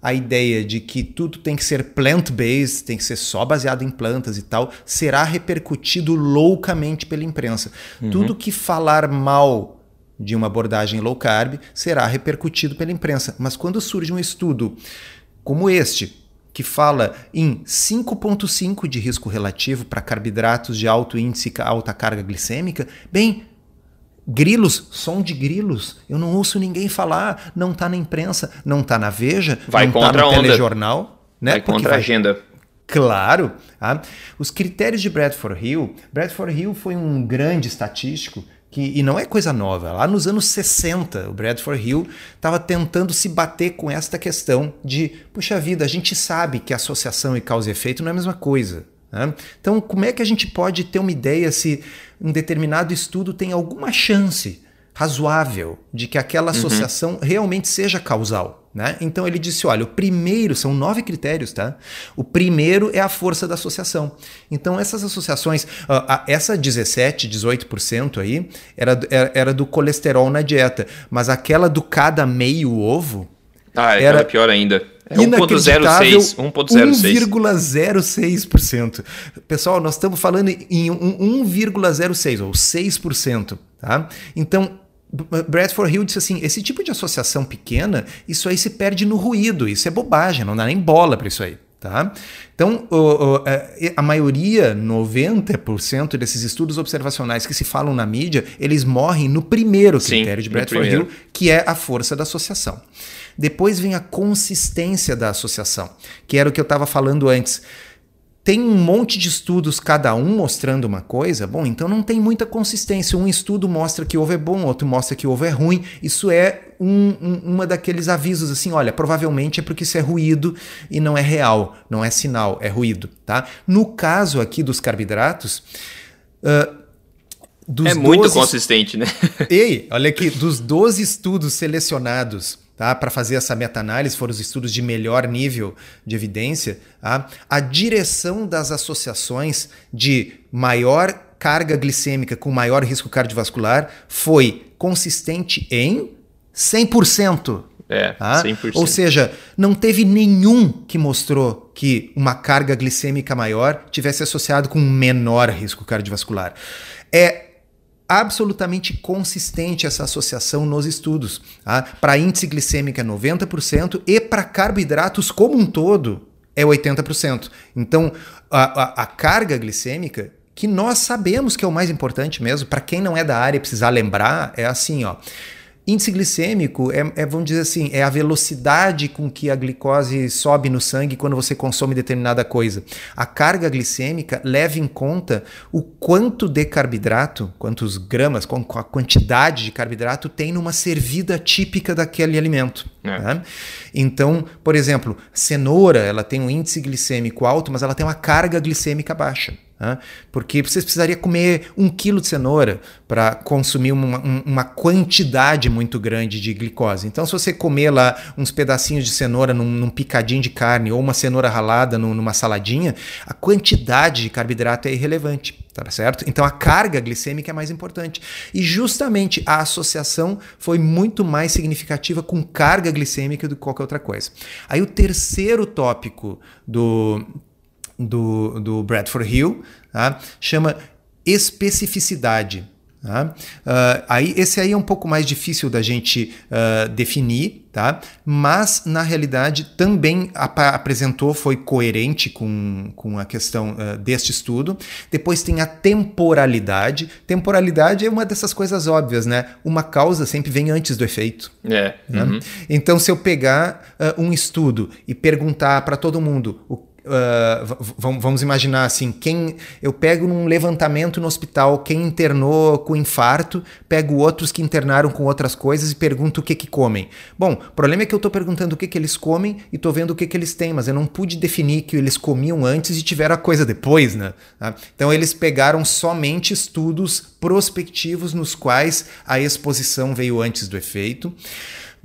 a ideia de que tudo tem que ser plant-based, tem que ser só baseado em plantas e tal, será repercutido loucamente pela imprensa. Uhum. Tudo que falar mal de uma abordagem low carb será repercutido pela imprensa. Mas quando surge um estudo como este, que fala em 5,5 de risco relativo para carboidratos de alto índice, alta carga glicêmica, bem, grilos, som de grilos, eu não ouço ninguém falar, não está na imprensa, não está na Veja, vai não está no telejornal. Né? Vai contra vai... a agenda. Claro. Tá? Os critérios de Bradford Hill, Bradford Hill foi um grande estatístico que, e não é coisa nova. Lá nos anos 60, o Bradford Hill estava tentando se bater com esta questão de, puxa vida, a gente sabe que associação e causa e efeito não é a mesma coisa. Né? Então, como é que a gente pode ter uma ideia se um determinado estudo tem alguma chance razoável de que aquela uhum. associação uhum. realmente seja causal? Né? Então ele disse: olha, o primeiro, são nove critérios, tá? O primeiro é a força da associação. Então, essas associações, essa 17, 18% aí, era, era do colesterol na dieta, mas aquela do cada meio ovo. Ah, era pior ainda. É 1.06. 1,06%. Pessoal, nós estamos falando em 1,06 ou 6%. Tá? Então, Bradford Hill disse assim: esse tipo de associação pequena, isso aí se perde no ruído, isso é bobagem, não dá nem bola para isso aí. Tá? Então, é, a maioria, 90% desses estudos observacionais que se falam na mídia, eles morrem no primeiro critério Sim, de Bradford Hill, que é a força da associação. Depois vem a consistência da associação, que era o que eu estava falando antes tem um monte de estudos, cada um mostrando uma coisa, bom, então não tem muita consistência. Um estudo mostra que ovo é bom, outro mostra que ovo é ruim. Isso é um, um, uma daqueles avisos assim, olha, provavelmente é porque isso é ruído e não é real, não é sinal, é ruído, tá? No caso aqui dos carboidratos, uh, é muito 12... consistente, né? Ei, olha aqui, dos 12 estudos selecionados tá? para fazer essa meta-análise, foram os estudos de melhor nível de evidência, tá? a direção das associações de maior carga glicêmica com maior risco cardiovascular foi consistente em 100%. É, tá? 100%. Ou seja, não teve nenhum que mostrou que uma carga glicêmica maior tivesse associado com um menor risco cardiovascular. É absolutamente consistente essa associação nos estudos. Tá? Para índice glicêmico é 90% e para carboidratos como um todo é 80%. Então, a, a, a carga glicêmica, que nós sabemos que é o mais importante mesmo, para quem não é da área precisar lembrar, é assim, ó. Índice glicêmico é, é, vamos dizer assim, é a velocidade com que a glicose sobe no sangue quando você consome determinada coisa. A carga glicêmica leva em conta o quanto de carboidrato, quantos gramas, com a quantidade de carboidrato tem numa servida típica daquele alimento. É. Né? Então, por exemplo, cenoura, ela tem um índice glicêmico alto, mas ela tem uma carga glicêmica baixa. Né? Porque você precisaria comer um quilo de cenoura para consumir uma, uma, quantidade muito grande de glicose. Então, se você comer lá uns pedacinhos de cenoura num, num picadinho de carne ou uma cenoura ralada num, numa saladinha, a quantidade de carboidrato é irrelevante. Tá certo? Então a carga glicêmica é mais importante. E justamente a associação foi muito mais significativa com carga glicêmica do que qualquer outra coisa. Aí o terceiro tópico do, do, do Bradford Hill, tá? chama especificidade. Tá? Uh, aí, esse aí é um pouco mais difícil da gente uh, definir, tá? mas na realidade também ap apresentou, foi coerente com, com a questão uh, deste estudo. Depois tem a temporalidade. Temporalidade é uma dessas coisas óbvias, né? Uma causa sempre vem antes do efeito. É. Né? Uhum. Então, se eu pegar um estudo e perguntar para todo mundo o Uh, vamos imaginar assim, quem eu pego num levantamento no hospital, quem internou com infarto, pego outros que internaram com outras coisas e pergunto o que que comem. Bom, o problema é que eu estou perguntando o que que eles comem e estou vendo o que que eles têm, mas eu não pude definir que eles comiam antes e tiveram a coisa depois, né? Tá? Então eles pegaram somente estudos prospectivos nos quais a exposição veio antes do efeito.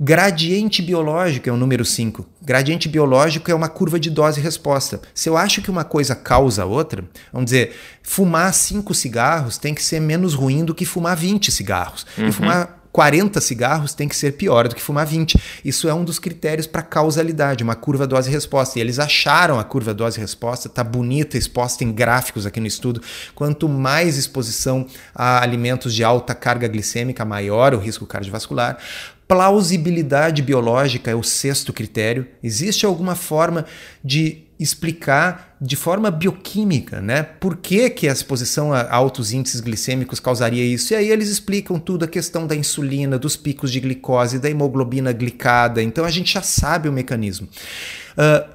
Gradiente biológico é o número 5. Gradiente biológico é uma curva de dose e resposta. Se eu acho que uma coisa causa outra, vamos dizer, fumar 5 cigarros tem que ser menos ruim do que fumar 20 cigarros. Uhum. E fumar 40 cigarros tem que ser pior do que fumar 20. Isso é um dos critérios para causalidade, uma curva dose-resposta. E eles acharam a curva dose-resposta, tá bonita, exposta em gráficos aqui no estudo. Quanto mais exposição a alimentos de alta carga glicêmica, maior o risco cardiovascular. Plausibilidade biológica é o sexto critério. Existe alguma forma de explicar de forma bioquímica, né? Por que, que a exposição a altos índices glicêmicos causaria isso? E aí eles explicam tudo a questão da insulina, dos picos de glicose, da hemoglobina glicada. Então a gente já sabe o mecanismo. Uh,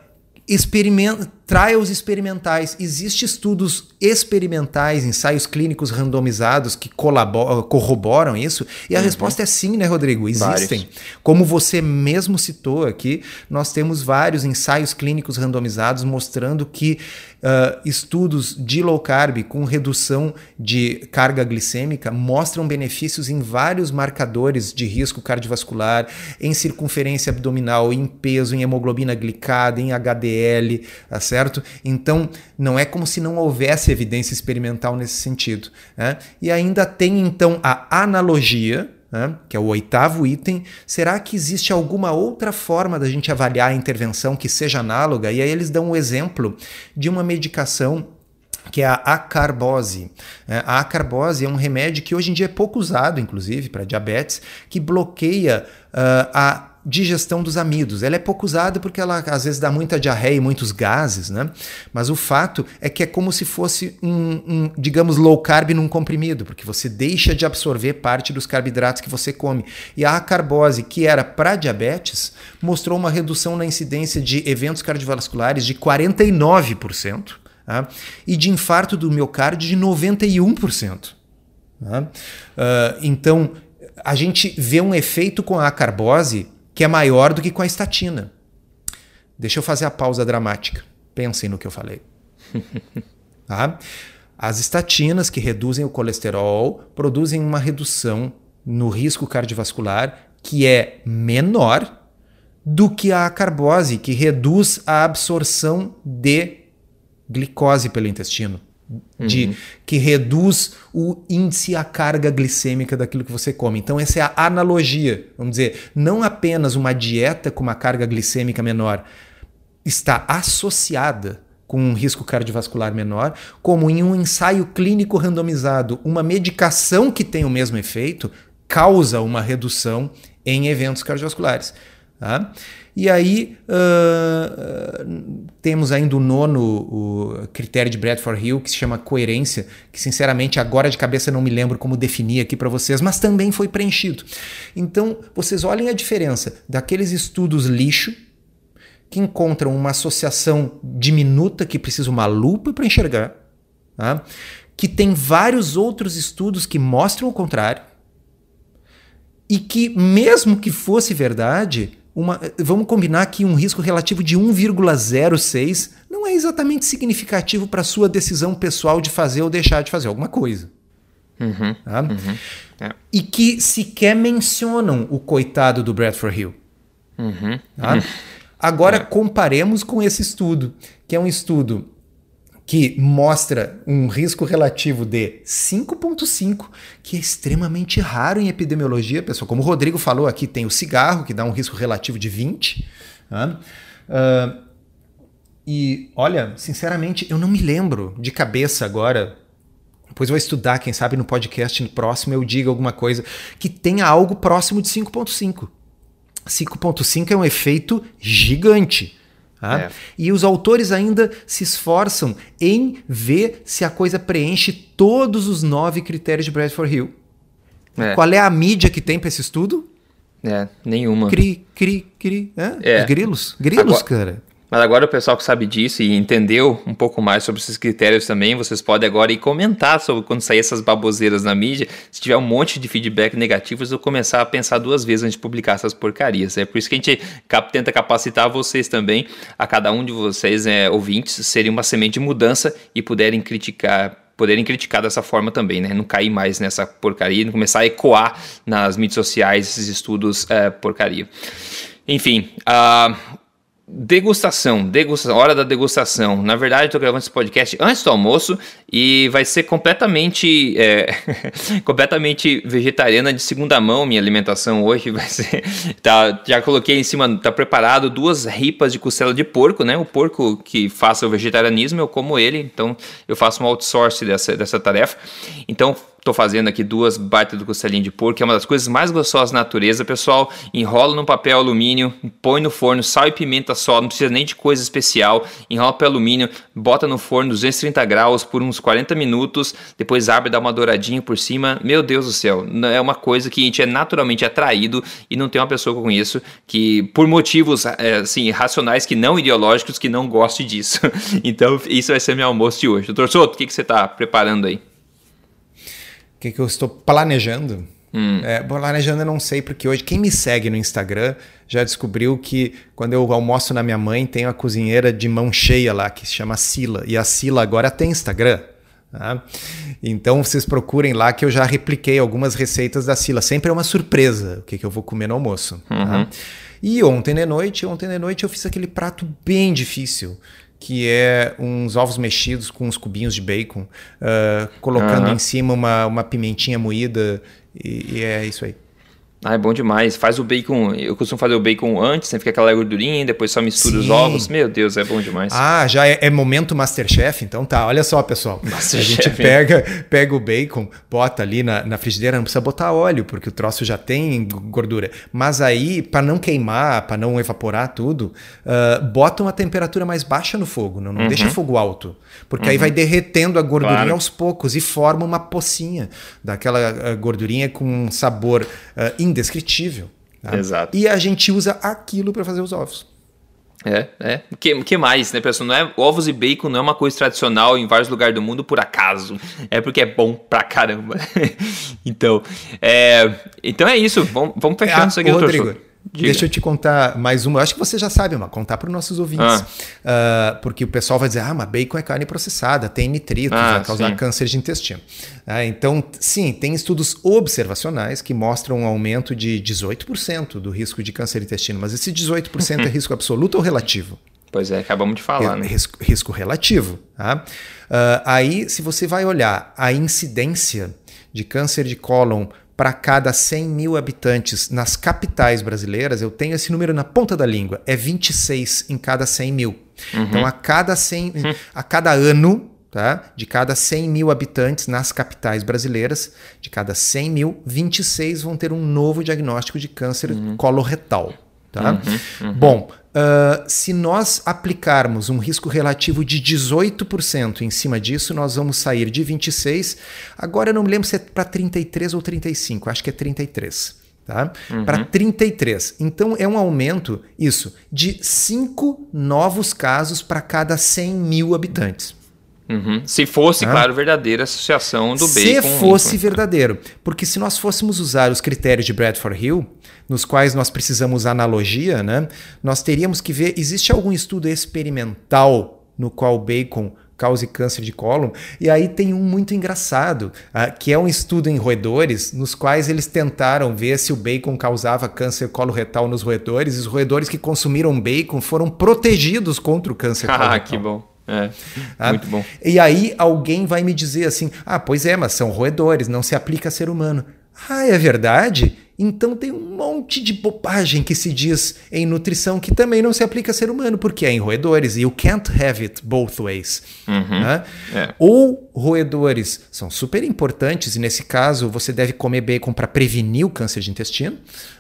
experimenta, trials experimentais. Existem estudos experimentais, ensaios clínicos randomizados que corroboram isso? E a uhum. resposta é sim, né, Rodrigo? Existem. Vários. Como você mesmo citou aqui, nós temos vários ensaios clínicos randomizados mostrando que uh, estudos de low carb com redução de carga glicêmica mostram benefícios em vários marcadores de risco cardiovascular, em circunferência abdominal, em peso, em hemoglobina glicada, em HDL, tá certo? Então, não é como se não houvesse evidência experimental nesse sentido. Né? E ainda tem então a analogia né, que é o oitavo item, será que existe alguma outra forma da gente avaliar a intervenção que seja análoga? E aí eles dão o um exemplo de uma medicação que é a acarbose. É, a acarbose é um remédio que hoje em dia é pouco usado, inclusive, para diabetes, que bloqueia uh, a digestão dos amidos. Ela é pouco usada porque ela às vezes dá muita diarreia e muitos gases, né? Mas o fato é que é como se fosse um, um, digamos, low carb num comprimido, porque você deixa de absorver parte dos carboidratos que você come. E a acarbose, que era para diabetes, mostrou uma redução na incidência de eventos cardiovasculares de 49%. Tá? E de infarto do miocárdio de 91%. Tá? Uh, então, a gente vê um efeito com a acarbose que é maior do que com a estatina. Deixa eu fazer a pausa dramática. Pensem no que eu falei. tá? As estatinas que reduzem o colesterol produzem uma redução no risco cardiovascular que é menor do que a carbose, que reduz a absorção de glicose pelo intestino de uhum. que reduz o índice a carga glicêmica daquilo que você come. Então essa é a analogia, vamos dizer, não apenas uma dieta com uma carga glicêmica menor está associada com um risco cardiovascular menor, como em um ensaio clínico randomizado, uma medicação que tem o mesmo efeito causa uma redução em eventos cardiovasculares. Tá? E aí uh, temos ainda o nono o critério de Bradford Hill, que se chama coerência, que sinceramente agora de cabeça não me lembro como definir aqui para vocês, mas também foi preenchido. Então vocês olhem a diferença daqueles estudos lixo que encontram uma associação diminuta que precisa uma lupa para enxergar, tá? que tem vários outros estudos que mostram o contrário, e que, mesmo que fosse verdade, uma, vamos combinar que um risco relativo de 1,06 não é exatamente significativo para a sua decisão pessoal de fazer ou deixar de fazer alguma coisa. Uhum, tá? uhum, é. E que sequer mencionam o coitado do Bradford Hill. Uhum, tá? Agora é. comparemos com esse estudo, que é um estudo que mostra um risco relativo de 5,5, que é extremamente raro em epidemiologia, pessoal. Como o Rodrigo falou aqui, tem o cigarro, que dá um risco relativo de 20. Né? Uh, e olha, sinceramente, eu não me lembro de cabeça agora. Depois vou estudar, quem sabe no podcast no próximo eu diga alguma coisa que tenha algo próximo de 5,5. 5,5 é um efeito gigante. Tá? É. E os autores ainda se esforçam em ver se a coisa preenche todos os nove critérios de Bradford Hill. É. Qual é a mídia que tem para esse estudo? É, nenhuma. Cri, cri, cri. É? é. Grilos. Grilos, Agora, cara. Mas agora o pessoal que sabe disso e entendeu um pouco mais sobre esses critérios também, vocês podem agora ir comentar sobre quando sair essas baboseiras na mídia. Se tiver um monte de feedback negativo, eu vou começar a pensar duas vezes antes de publicar essas porcarias. É por isso que a gente tenta capacitar vocês também, a cada um de vocês, é, ouvintes, serem uma semente de mudança e puderem criticar poderem criticar dessa forma também, né? Não cair mais nessa porcaria, não começar a ecoar nas mídias sociais esses estudos é, porcaria. Enfim, uh, Degustação, degustação, hora da degustação. Na verdade, estou gravando esse podcast antes do almoço e vai ser completamente, é, completamente vegetariana de segunda mão. Minha alimentação hoje vai ser, tá, já coloquei em cima, tá preparado duas ripas de costela de porco, né? O porco que faça o vegetarianismo eu como ele, então eu faço um outsource dessa, dessa tarefa. Então Tô fazendo aqui duas baitas do costelinho de porco, é uma das coisas mais gostosas da natureza, pessoal. Enrola no papel alumínio, põe no forno, sal e pimenta só, não precisa nem de coisa especial. Enrola papel alumínio, bota no forno 230 graus por uns 40 minutos, depois abre, dá uma douradinha por cima. Meu Deus do céu, é uma coisa que a gente é naturalmente atraído e não tem uma pessoa que eu conheço que, por motivos é, assim, racionais que não ideológicos, que não goste disso. então, isso vai ser meu almoço de hoje. Doutor Soto, o que, que você está preparando aí? O que, que eu estou planejando? Hum. É, planejando eu não sei, porque hoje quem me segue no Instagram já descobriu que quando eu almoço na minha mãe, tem uma cozinheira de mão cheia lá que se chama Sila. E a Sila agora tem Instagram. Tá? Então vocês procurem lá que eu já repliquei algumas receitas da Sila. Sempre é uma surpresa o que, que eu vou comer no almoço. Tá? Uhum. Tá? E ontem de noite, ontem de noite eu fiz aquele prato bem difícil que é uns ovos mexidos com uns cubinhos de bacon, uh, colocando uhum. em cima uma, uma pimentinha moída, e, e é isso aí. Ah, é bom demais. Faz o bacon. Eu costumo fazer o bacon antes, né? Fica aquela gordurinha, depois só mistura Sim. os ovos. Meu Deus, é bom demais. Ah, já é, é momento Masterchef? Então tá, olha só, pessoal. Masterchef. A gente pega, pega o bacon, bota ali na, na frigideira, não precisa botar óleo, porque o troço já tem gordura. Mas aí, para não queimar, para não evaporar tudo, uh, bota uma temperatura mais baixa no fogo, não, não uhum. deixa fogo alto. Porque uhum. aí vai derretendo a gordurinha claro. aos poucos e forma uma pocinha daquela uh, gordurinha com um sabor uh, indescritível. Tá? Exato. E a gente usa aquilo para fazer os ovos. É, é. O que, que mais, né, pessoal? Não é, ovos e bacon não é uma coisa tradicional em vários lugares do mundo por acaso. É porque é bom pra caramba. então, é, então é isso. Vamos, vamos fechando é, isso aqui, Rodrigo. Diga. Deixa eu te contar mais uma. Eu acho que você já sabe, mas contar para os nossos ouvintes. Ah. Uh, porque o pessoal vai dizer: ah, mas bacon é carne processada, tem nitrito, ah, vai causar sim. câncer de intestino. Uh, então, sim, tem estudos observacionais que mostram um aumento de 18% do risco de câncer de intestino. Mas esse 18% é risco absoluto ou relativo? Pois é, acabamos de falar, é, né? Risco, risco relativo. Tá? Uh, aí, se você vai olhar a incidência de câncer de cólon para cada 100 mil habitantes nas capitais brasileiras, eu tenho esse número na ponta da língua, é 26 em cada 100 mil. Uhum. Então, a cada, 100, uhum. a cada ano, tá? de cada 100 mil habitantes nas capitais brasileiras, de cada 100 mil, 26 vão ter um novo diagnóstico de câncer uhum. coloretal. Tá? Uhum, uhum. Bom, uh, se nós aplicarmos um risco relativo de 18% em cima disso, nós vamos sair de 26. Agora eu não me lembro se é para 33 ou 35, acho que é 33. Tá? Uhum. Para 33. Então é um aumento, isso, de 5 novos casos para cada 100 mil habitantes. Uhum. Se fosse, ah. claro, verdadeira associação do se bacon. Se fosse verdadeiro. Porque se nós fôssemos usar os critérios de Bradford Hill, nos quais nós precisamos analogia, né, nós teríamos que ver, existe algum estudo experimental no qual o bacon cause câncer de cólon. E aí tem um muito engraçado, uh, que é um estudo em roedores, nos quais eles tentaram ver se o bacon causava câncer coloretal nos roedores, e os roedores que consumiram bacon foram protegidos contra o câncer ah, coloretal. Ah, que bom. É, ah, muito bom. E aí alguém vai me dizer assim: ah, pois é, mas são roedores, não se aplica a ser humano. Ah, é verdade? Então tem um monte de bobagem que se diz em nutrição que também não se aplica a ser humano, porque é em roedores. E you can't have it both ways. Uhum, né? é. Ou roedores são super importantes, e nesse caso você deve comer bacon para prevenir o câncer de intestino.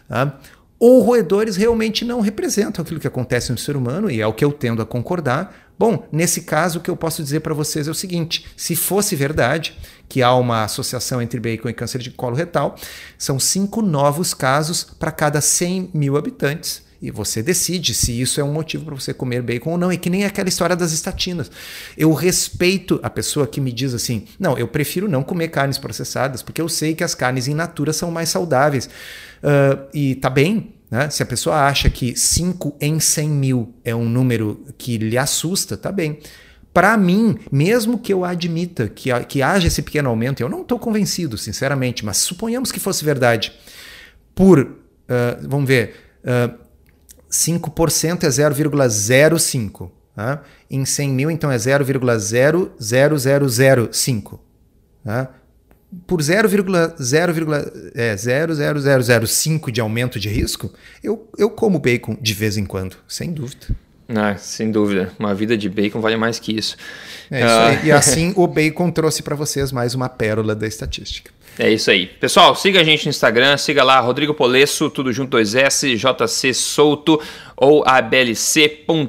Né? Ou roedores realmente não representam aquilo que acontece no ser humano, e é o que eu tendo a concordar Bom, nesse caso, o que eu posso dizer para vocês é o seguinte: se fosse verdade que há uma associação entre bacon e câncer de colo retal, são cinco novos casos para cada 100 mil habitantes. E você decide se isso é um motivo para você comer bacon ou não. É que nem aquela história das estatinas. Eu respeito a pessoa que me diz assim: não, eu prefiro não comer carnes processadas, porque eu sei que as carnes in natura são mais saudáveis. Uh, e tá bem, né? Se a pessoa acha que 5 em 100 mil é um número que lhe assusta, tá bem. Para mim, mesmo que eu admita que, que haja esse pequeno aumento, eu não estou convencido, sinceramente, mas suponhamos que fosse verdade, por, uh, vamos ver, uh, 5% é 0,05. Tá? Em 100 mil, então, é 0,00005. Tá? Por 0,00005 é, de aumento de risco, eu, eu como bacon de vez em quando, sem dúvida. Ah, sem dúvida. Uma vida de bacon vale mais que isso. É isso ah. E assim o bacon trouxe para vocês mais uma pérola da estatística. É isso aí. Pessoal, siga a gente no Instagram, siga lá Rodrigo Polesso, tudo junto 2S, JC Souto ou ablc.org.br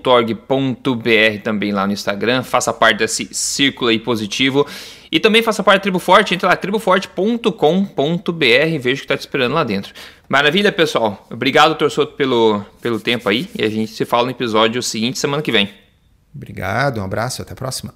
também lá no Instagram. Faça parte desse círculo aí positivo. E também faça parte da Tribo Forte, entra lá, triboforte.com.br, veja o que está te esperando lá dentro. Maravilha, pessoal. Obrigado, torcedor, pelo, pelo tempo aí. E a gente se fala no episódio seguinte, semana que vem. Obrigado, um abraço, até a próxima.